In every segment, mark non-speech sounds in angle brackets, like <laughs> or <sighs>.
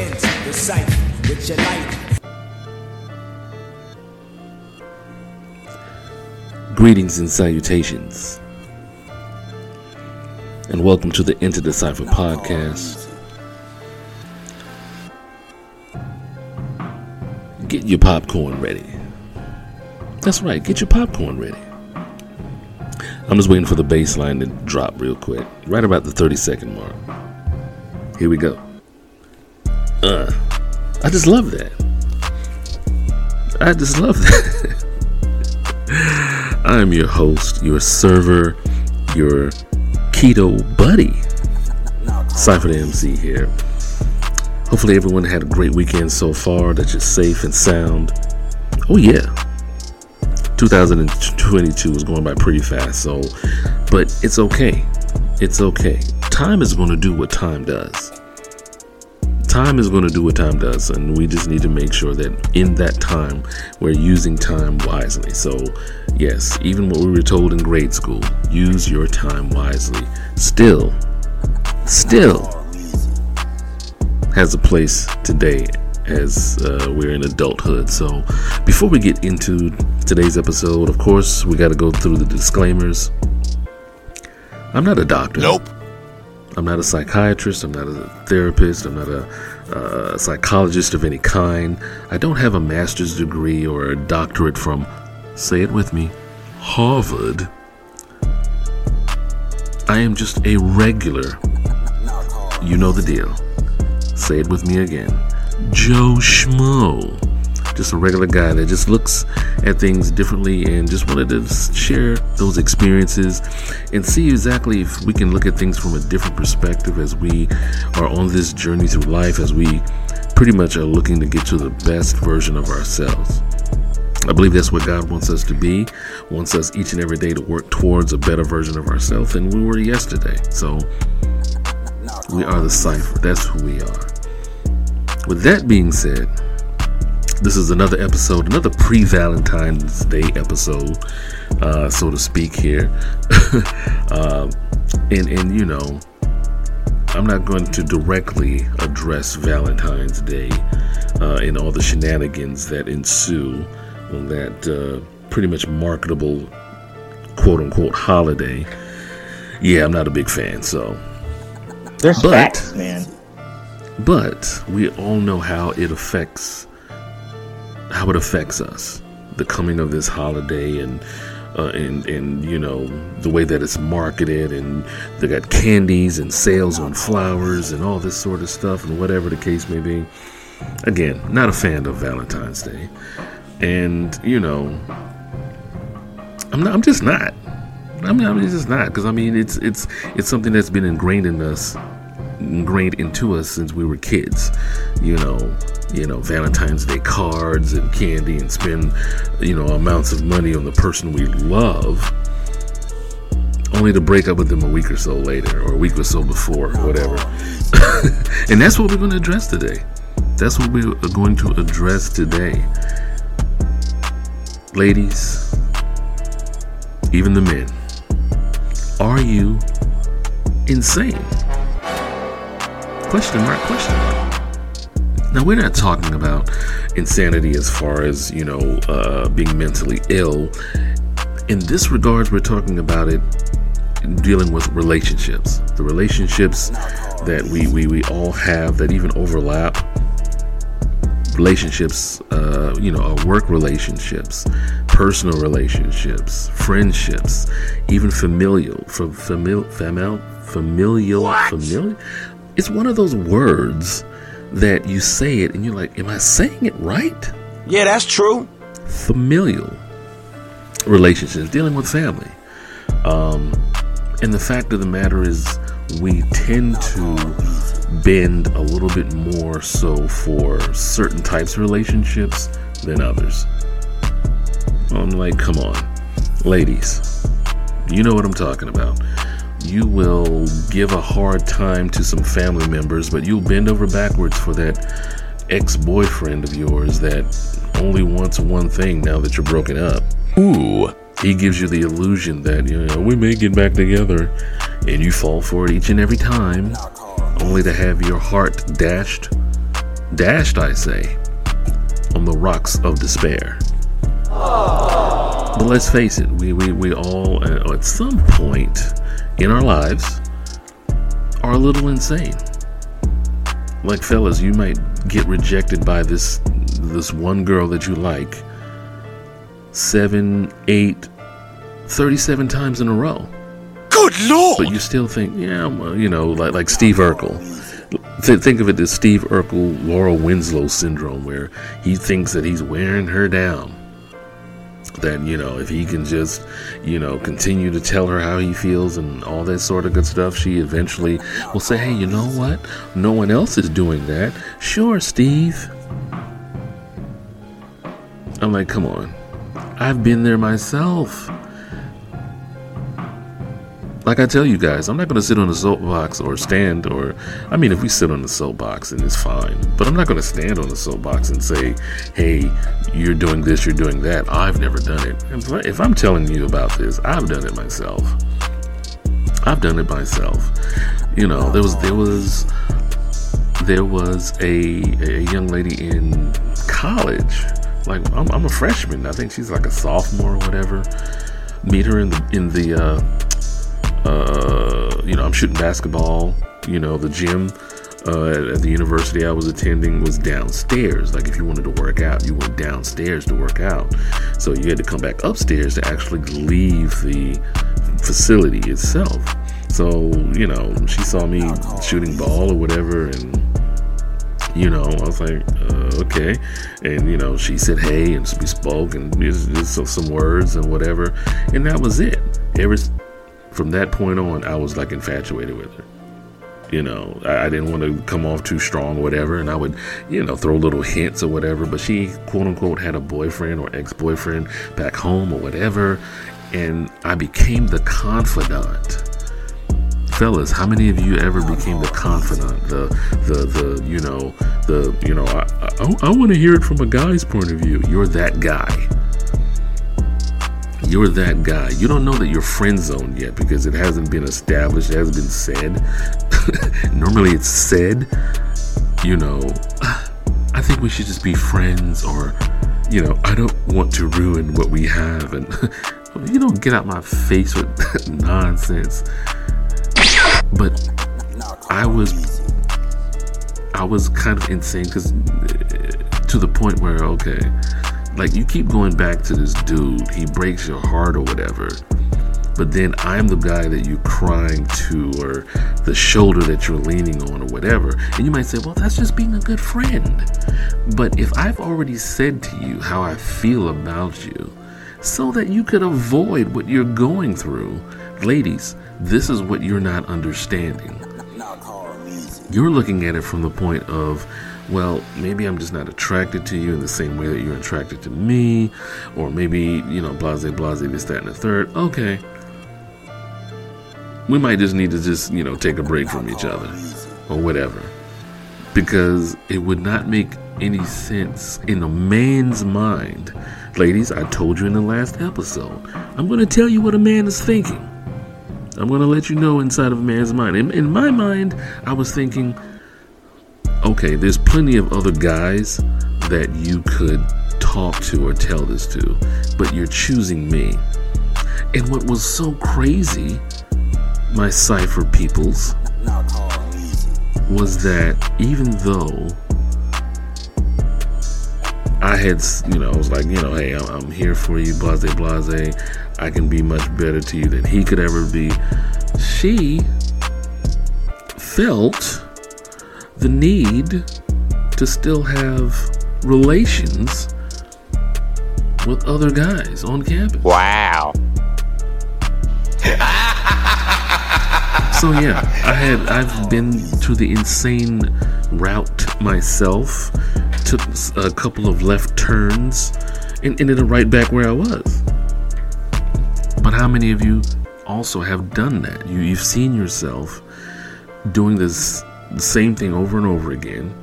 The light. Greetings and salutations, and welcome to the Into the Cypher podcast. Get your popcorn ready. That's right, get your popcorn ready. I'm just waiting for the bass line to drop real quick, right about the 30 second mark. Here we go. Uh, I just love that. I just love that. <laughs> I'm your host, your server, your keto buddy, Cypher Da MC here. Hopefully, everyone had a great weekend so far, that you're safe and sound. Oh, yeah. 2022 is going by pretty fast, so, but it's okay. It's okay. Time is going to do what time does. Time is going to do what time does, and we just need to make sure that in that time we're using time wisely. So, yes, even what we were told in grade school use your time wisely. Still, still has a place today as uh, we're in adulthood. So, before we get into today's episode, of course, we got to go through the disclaimers. I'm not a doctor. Nope. I'm not a psychiatrist. I'm not a therapist. I'm not a uh, psychologist of any kind. I don't have a master's degree or a doctorate from, say it with me, Harvard. I am just a regular, you know the deal. Say it with me again. Joe Schmo. Just a regular guy that just looks at things differently and just wanted to share those experiences and see exactly if we can look at things from a different perspective as we are on this journey through life, as we pretty much are looking to get to the best version of ourselves. I believe that's what God wants us to be, wants us each and every day to work towards a better version of ourselves than we were yesterday. So we are the cipher. That's who we are. With that being said, this is another episode, another pre Valentine's Day episode, uh, so to speak, here. uh, <laughs> and, and, you know, I'm not going to directly address Valentine's Day uh, and all the shenanigans that ensue on that uh, pretty much marketable quote unquote holiday. Yeah, I'm not a big fan, so. There's But- facts, man. But we all know how it affects how it affects us. The coming of this holiday and uh, and and you know the way that it's marketed and they got candies and sales on flowers and all this sort of stuff and whatever the case may be. Again, not a fan of Valentine's Day, and you know, I'm not. I'm just not. I mean, I'm just not because I mean it's it's it's something that's been ingrained in us ingrained into us since we were kids. You know, you know, Valentine's Day cards and candy and spend, you know, amounts of money on the person we love, only to break up with them a week or so later or a week or so before or whatever. <laughs> and that's what we're going to address today. That's what we are going to address today. Ladies, even the men, are you insane? Question mark, question mark. Now, we're not talking about insanity as far as, you know, uh, being mentally ill. In this regards, we're talking about it dealing with relationships. The relationships that we, we, we all have that even overlap. Relationships, uh, you know, work relationships, personal relationships, friendships, even familial, from famil, famil, familial, familial. It's one of those words that you say it and you're like, am I saying it right? Yeah, that's true. Familial relationships, dealing with family. Um, and the fact of the matter is, we tend to bend a little bit more so for certain types of relationships than others. I'm like, come on, ladies, you know what I'm talking about. You will give a hard time to some family members, but you'll bend over backwards for that ex boyfriend of yours that only wants one thing now that you're broken up. Ooh. He gives you the illusion that, you know, we may get back together, and you fall for it each and every time, only to have your heart dashed dashed, I say, on the rocks of despair. But let's face it, we, we, we all, uh, at some point in our lives, are a little insane. Like fellas, you might get rejected by this this one girl that you like seven, eight, 37 times in a row. Good lord! But you still think, yeah, well, you know, like like Steve Urkel. Th- think of it as Steve Urkel, Laura Winslow syndrome, where he thinks that he's wearing her down. That you know, if he can just, you know, continue to tell her how he feels and all that sort of good stuff, she eventually will say, "Hey, you know what? No one else is doing that." Sure, Steve. I'm like, come on. I've been there myself. Like I tell you guys, I'm not going to sit on a soapbox or stand, or I mean, if we sit on the soapbox, and it's fine. But I'm not going to stand on the soapbox and say, hey, you're doing this, you're doing that. I've never done it. If I'm telling you about this, I've done it myself. I've done it myself. You know, there was, there was, there was a, a young lady in college. Like, I'm, I'm a freshman. I think she's like a sophomore or whatever. Meet her in the, in the, uh, uh, you know, I'm shooting basketball. You know, the gym uh, at, at, the university I was attending was downstairs. Like, if you wanted to work out, you went downstairs to work out. So you had to come back upstairs to actually leave the facility itself. So, you know, she saw me shooting ball or whatever, and you know, I was like, uh, okay. And, you know, she said, hey, and we spoke and just, some words and whatever. And that was it. Ever, from that point on, I was like infatuated with her. You know, I, I, didn't want to come off too strong or whatever, and I would, you know, throw little hints or whatever. But she, quote unquote, had a boyfriend or ex boyfriend back home or whatever, and I became the confidant. Fellas, how many of you ever became the confidant? The, the, the, you know, the, you know, I, I, I want to hear it from a guy's point of view. You're that guy you're that guy. You don't know that you're friend zoned yet because it hasn't been established, it hasn't been said. <laughs> Normally it's said, you know, <sighs> I think we should just be friends or, you know, I don't want to ruin what we have. And <laughs> you don't get out my face with <laughs> nonsense. But I was, I was kind of insane because eh, to the point where, okay, like you keep going back to this dude, he breaks your heart or whatever. But then I'm the guy that you're crying to, or the shoulder that you're leaning on, or whatever. And you might say, well, that's just being a good friend. But if I've already said to you how I feel about you, so that you could avoid what you're going through, ladies, this is what you're not understanding. You're looking at it from the point of, well, maybe I'm just not attracted to you in the same way that you're attracted to me, or maybe, you know, blase, blase, this, that, and the third. Okay. We might just need to just, you know, take a break from each other, or whatever. Because it would not make any sense in a man's mind. Ladies, I told you in the last episode, I'm going to tell you what a man is thinking. I'm going to let you know inside of a man's mind. In, in my mind, I was thinking, okay, there's plenty of other guys that you could talk to or tell this to, but you're choosing me. And what was so crazy, my cipher peoples, was that even though I had, you know, I was like, you know, hey, I'm here for you, blase, blase. I can be much better to you than he could ever be. She felt the need to still have relations with other guys on campus. Wow. <laughs> so yeah, I had I've been to the insane route myself. Took a couple of left turns and ended up right back where I was. But how many of you also have done that? You you've seen yourself doing this the same thing over and over again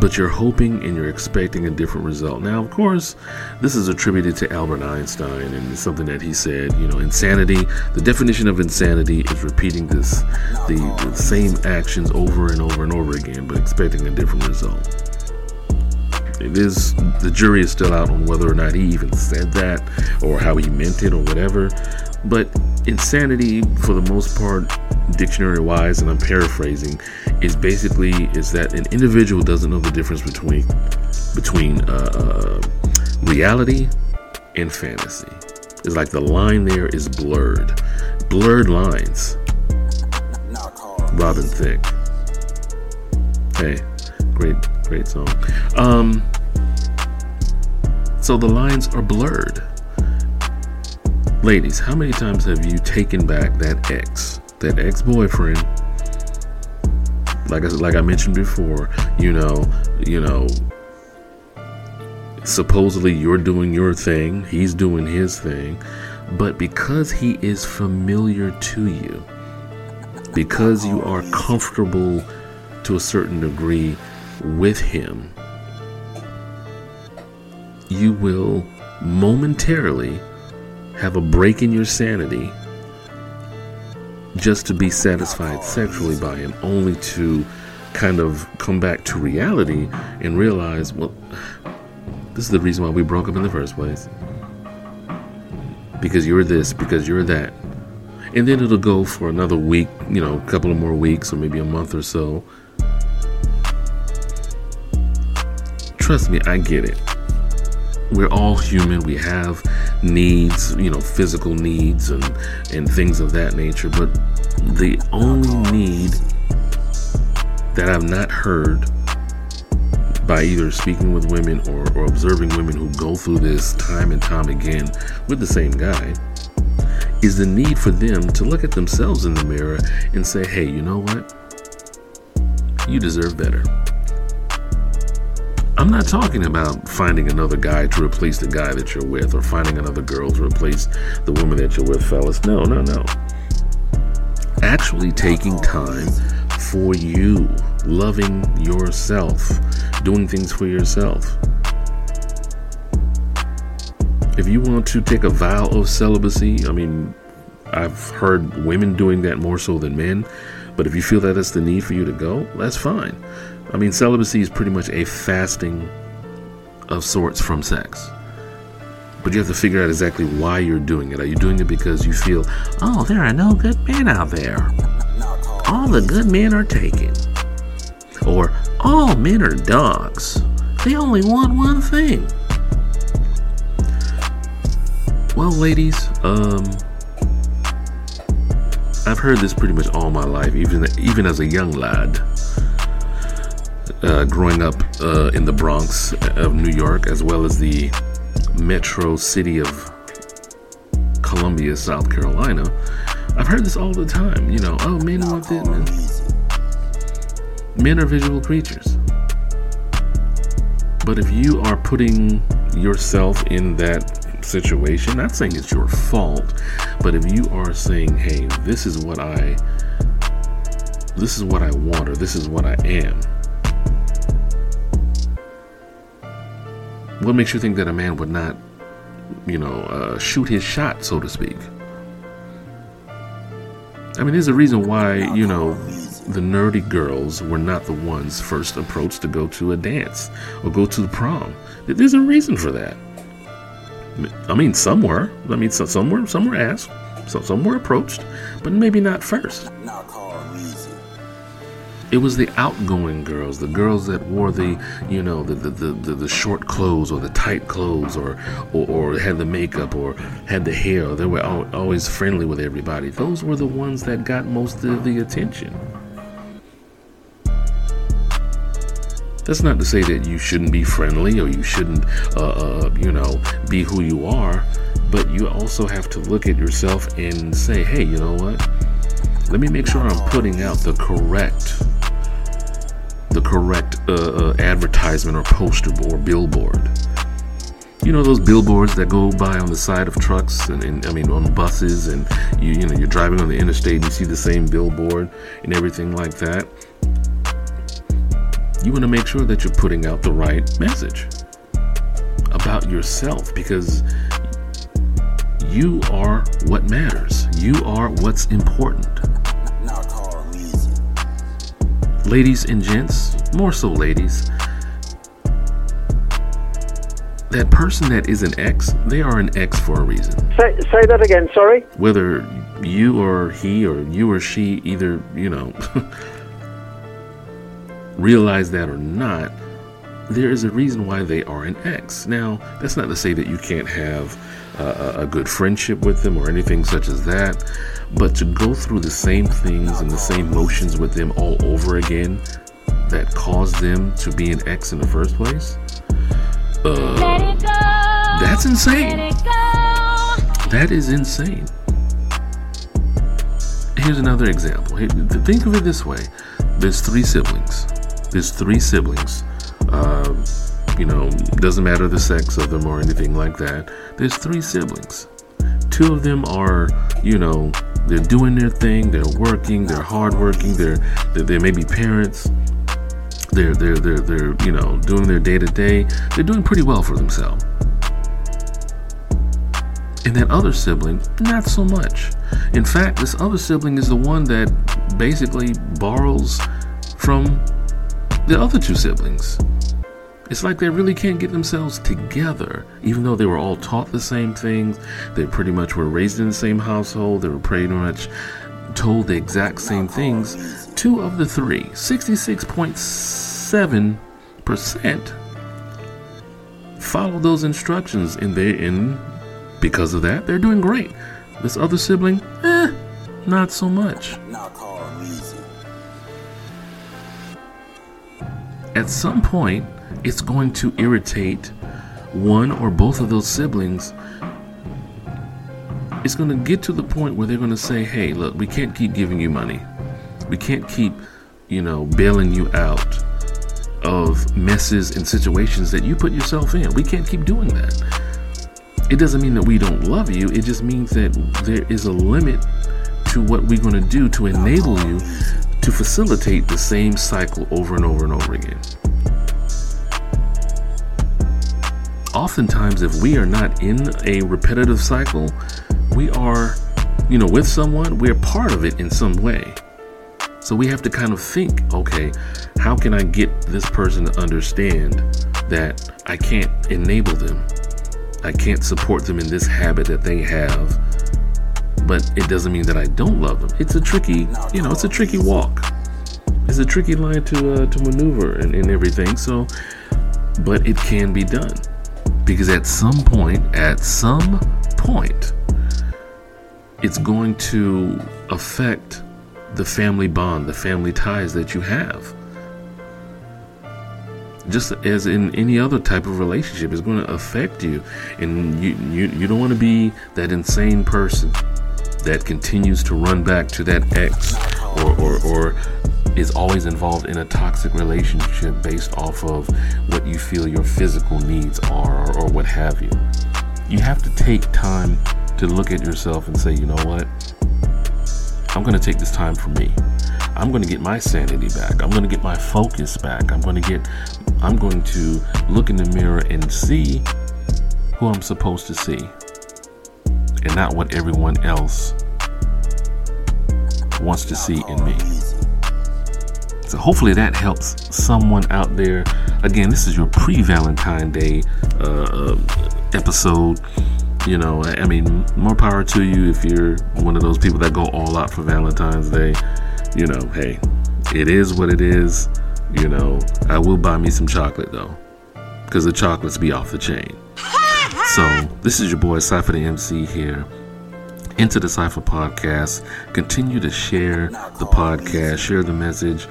but you're hoping and you're expecting a different result. Now, of course, this is attributed to Albert Einstein and something that he said. You know, insanity. The definition of insanity is repeating this, the, the same actions over and over and over again, but expecting a different result. It is the jury is still out on whether or not he even said that or how he meant it or whatever. But insanity, for the most part, dictionary wise, and I'm paraphrasing, is basically is that an individual doesn't know the difference between between uh, uh, reality and fantasy. It's like the line there is blurred, blurred lines. Robin Thicke. Hey, great, great song. Um, so the lines are blurred. Ladies, how many times have you taken back that ex, that ex-boyfriend? Like I, like I mentioned before, you know, you know, supposedly you're doing your thing, he's doing his thing, but because he is familiar to you, because you are comfortable to a certain degree with him, you will momentarily have a break in your sanity just to be satisfied sexually by him, only to kind of come back to reality and realize, well, this is the reason why we broke up in the first place. Because you're this, because you're that. And then it'll go for another week, you know, a couple of more weeks, or maybe a month or so. Trust me, I get it we're all human. We have needs, you know, physical needs and and things of that nature. But the only need that I've not heard by either speaking with women or, or observing women who go through this time and time again with the same guy is the need for them to look at themselves in the mirror and say, hey, you know what? You deserve better. I'm not talking about finding another guy to replace the guy that you're with or finding another girl to replace the woman that you're with, fellas. No, no, no. Actually taking time for you, loving yourself, doing things for yourself. If you want to take a vow of celibacy, I mean, I've heard women doing that more so than men, but if you feel that it's the need for you to go, that's fine. I mean, celibacy is pretty much a fasting of sorts from sex. But you have to figure out exactly why you're doing it. Are you doing it because you feel, oh, there are no good men out there? All the good men are taken. Or all men are dogs. They only want one thing. Well, ladies, um, I've heard this pretty much all my life, even even as a young lad uh, growing up uh, in the Bronx of New York, as well as the metro city of Columbia, South Carolina, I've heard this all the time. You know, oh, men want. Men. men are visual creatures. But if you are putting yourself in that situation, not saying it's your fault, but if you are saying, hey, this is what I this is what I want or this is what I am What makes you think that a man would not, you know, uh, shoot his shot, so to speak? I mean, there's a reason why, you know, the nerdy girls were not the ones first approached to go to a dance or go to the prom. There's a reason for that. I mean, some were. I mean, some were, some were asked, so some were approached, but maybe not first. It was the outgoing girls, the girls that wore the, you know, the the, the, the short clothes or the tight clothes or, or, or had the makeup or had the hair. They were always friendly with everybody. Those were the ones that got most of the attention. That's not to say that you shouldn't be friendly or you shouldn't, uh, uh, you know, be who you are, but you also have to look at yourself and say, hey, you know what? Let me make sure I'm putting out the correct the correct uh, uh, advertisement or poster or billboard. You know those billboards that go by on the side of trucks and, and, I mean on buses and you you know you're driving on the interstate and you see the same billboard and everything like that. you want to make sure that you're putting out the right message about yourself because you are what matters. You are what's important. Ladies and gents, more so ladies, that person that is an ex, they are an ex for a reason. Say, say that again, sorry. Whether you or he or you or she either, you know, <laughs> realize that or not, there is a reason why they are an ex. Now, that's not to say that you can't have a good friendship with them or anything such as that, but to go through the same things and the same motions with them all over again that caused them to be an ex in the first place, uh, that's insane. That is insane. Here's another example. Think of it this way: there's three siblings. There's three siblings. Uh, you know, doesn't matter the sex of them or anything like that. There's three siblings. Two of them are, you know, they're doing their thing, they're working, they're hardworking, they're, they're they may be parents. They're they're they're they're you know doing their day to day. They're doing pretty well for themselves. And that other sibling, not so much. In fact, this other sibling is the one that basically borrows from the other two siblings. It's like they really can't get themselves together, even though they were all taught the same things. They pretty much were raised in the same household. They were pretty much told the exact same things. Two of the three, 66.7%, follow those instructions, and they, and because of that, they're doing great. This other sibling, eh, not so much. At some point, it's going to irritate one or both of those siblings. It's going to get to the point where they're going to say, hey, look, we can't keep giving you money. We can't keep, you know, bailing you out of messes and situations that you put yourself in. We can't keep doing that. It doesn't mean that we don't love you, it just means that there is a limit to what we're going to do to enable you to facilitate the same cycle over and over and over again. Oftentimes if we are not in a repetitive cycle, we are, you know, with someone, we're part of it in some way. So we have to kind of think, okay, how can I get this person to understand that I can't enable them? I can't support them in this habit that they have. But it doesn't mean that I don't love them. It's a tricky, you know, it's a tricky walk. It's a tricky line to uh, to maneuver and, and everything. So, but it can be done. Because at some point, at some point, it's going to affect the family bond, the family ties that you have. Just as in any other type of relationship, it's going to affect you. And you, you, you don't want to be that insane person that continues to run back to that ex or, or, or is always involved in a toxic relationship based off of what you feel your physical needs are or, or what have you. You have to take time to look at yourself and say, you know what? I'm going to take this time for me. I'm going to get my sanity back. I'm going to get my focus back. I'm going to get I'm going to look in the mirror and see who I'm supposed to see and not what everyone else wants to see in me. So hopefully that helps someone out there. Again, this is your pre-Valentine Day uh, uh, episode. You know, I mean, more power to you if you're one of those people that go all out for Valentine's Day. You know, hey, it is what it is. You know, I will buy me some chocolate though, because the chocolates be off the chain. <laughs> so this is your boy Cypher Da MC here into the Cypher podcast. Continue to share the podcast, share the message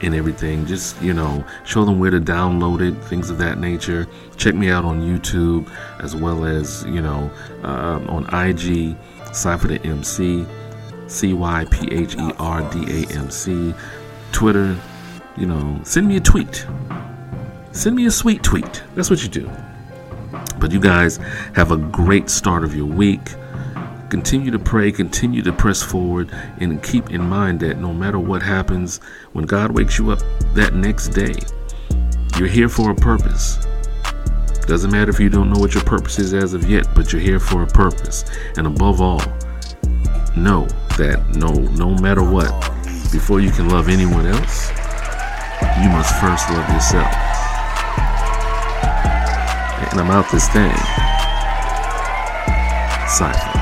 and everything. Just, you know, show them where to download it, things of that nature. Check me out on YouTube as well as, you know, uh, on IG, Cypher Da MC, C Y P H E R D A M C, Twitter. You know, send me a tweet. Send me a sweet tweet. That's what you do. But you guys have a great start of your week continue to pray, continue to press forward, and keep in mind that no matter what happens, when God wakes you up that next day, You're here for a purpose. Doesn't matter if you don't know what your purpose is as of yet, but you're here for a purpose. And above all, know that no no matter what, before you can love anyone else, you must first love yourself. And I'm out this thing. Cypher.